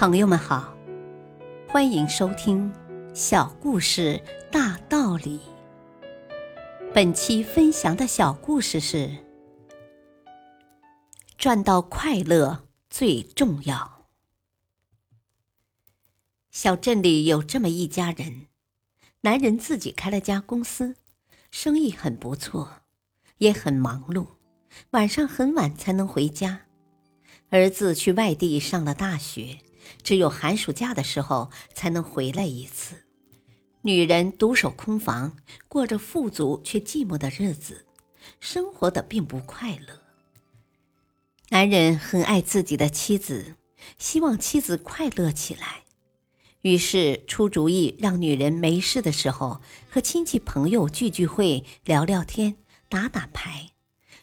朋友们好，欢迎收听《小故事大道理》。本期分享的小故事是：赚到快乐最重要。小镇里有这么一家人，男人自己开了家公司，生意很不错，也很忙碌，晚上很晚才能回家。儿子去外地上了大学。只有寒暑假的时候才能回来一次。女人独守空房，过着富足却寂寞的日子，生活的并不快乐。男人很爱自己的妻子，希望妻子快乐起来，于是出主意让女人没事的时候和亲戚朋友聚聚会、聊聊天、打打牌，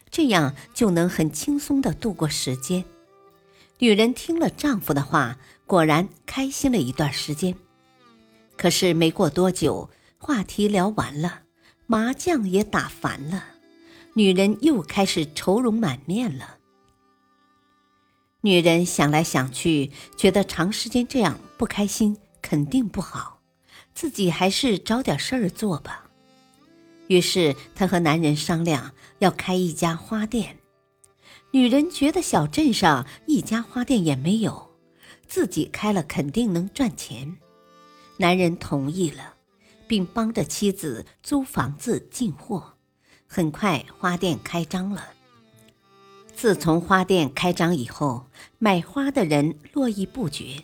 这样就能很轻松的度过时间。女人听了丈夫的话，果然开心了一段时间。可是没过多久，话题聊完了，麻将也打烦了，女人又开始愁容满面了。女人想来想去，觉得长时间这样不开心肯定不好，自己还是找点事儿做吧。于是她和男人商量，要开一家花店。女人觉得小镇上一家花店也没有，自己开了肯定能赚钱。男人同意了，并帮着妻子租房子进货。很快，花店开张了。自从花店开张以后，买花的人络绎不绝。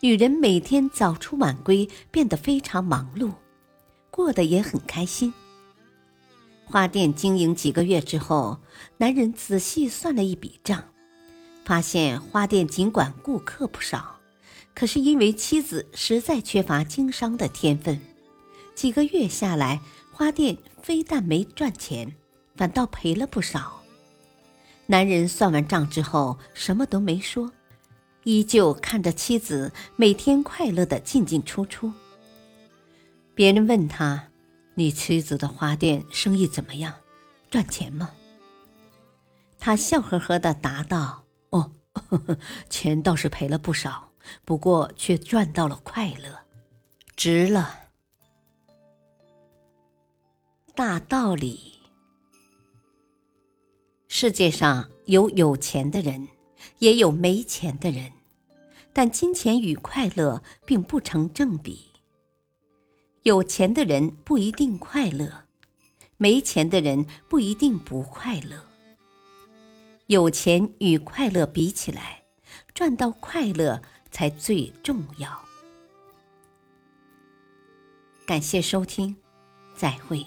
女人每天早出晚归，变得非常忙碌，过得也很开心。花店经营几个月之后，男人仔细算了一笔账，发现花店尽管顾客不少，可是因为妻子实在缺乏经商的天分，几个月下来，花店非但没赚钱，反倒赔了不少。男人算完账之后，什么都没说，依旧看着妻子每天快乐的进进出出。别人问他。你妻子的花店生意怎么样？赚钱吗？他笑呵呵的答道：“哦，呵 呵钱倒是赔了不少，不过却赚到了快乐，值了。”大道理：世界上有有钱的人，也有没钱的人，但金钱与快乐并不成正比。有钱的人不一定快乐，没钱的人不一定不快乐。有钱与快乐比起来，赚到快乐才最重要。感谢收听，再会。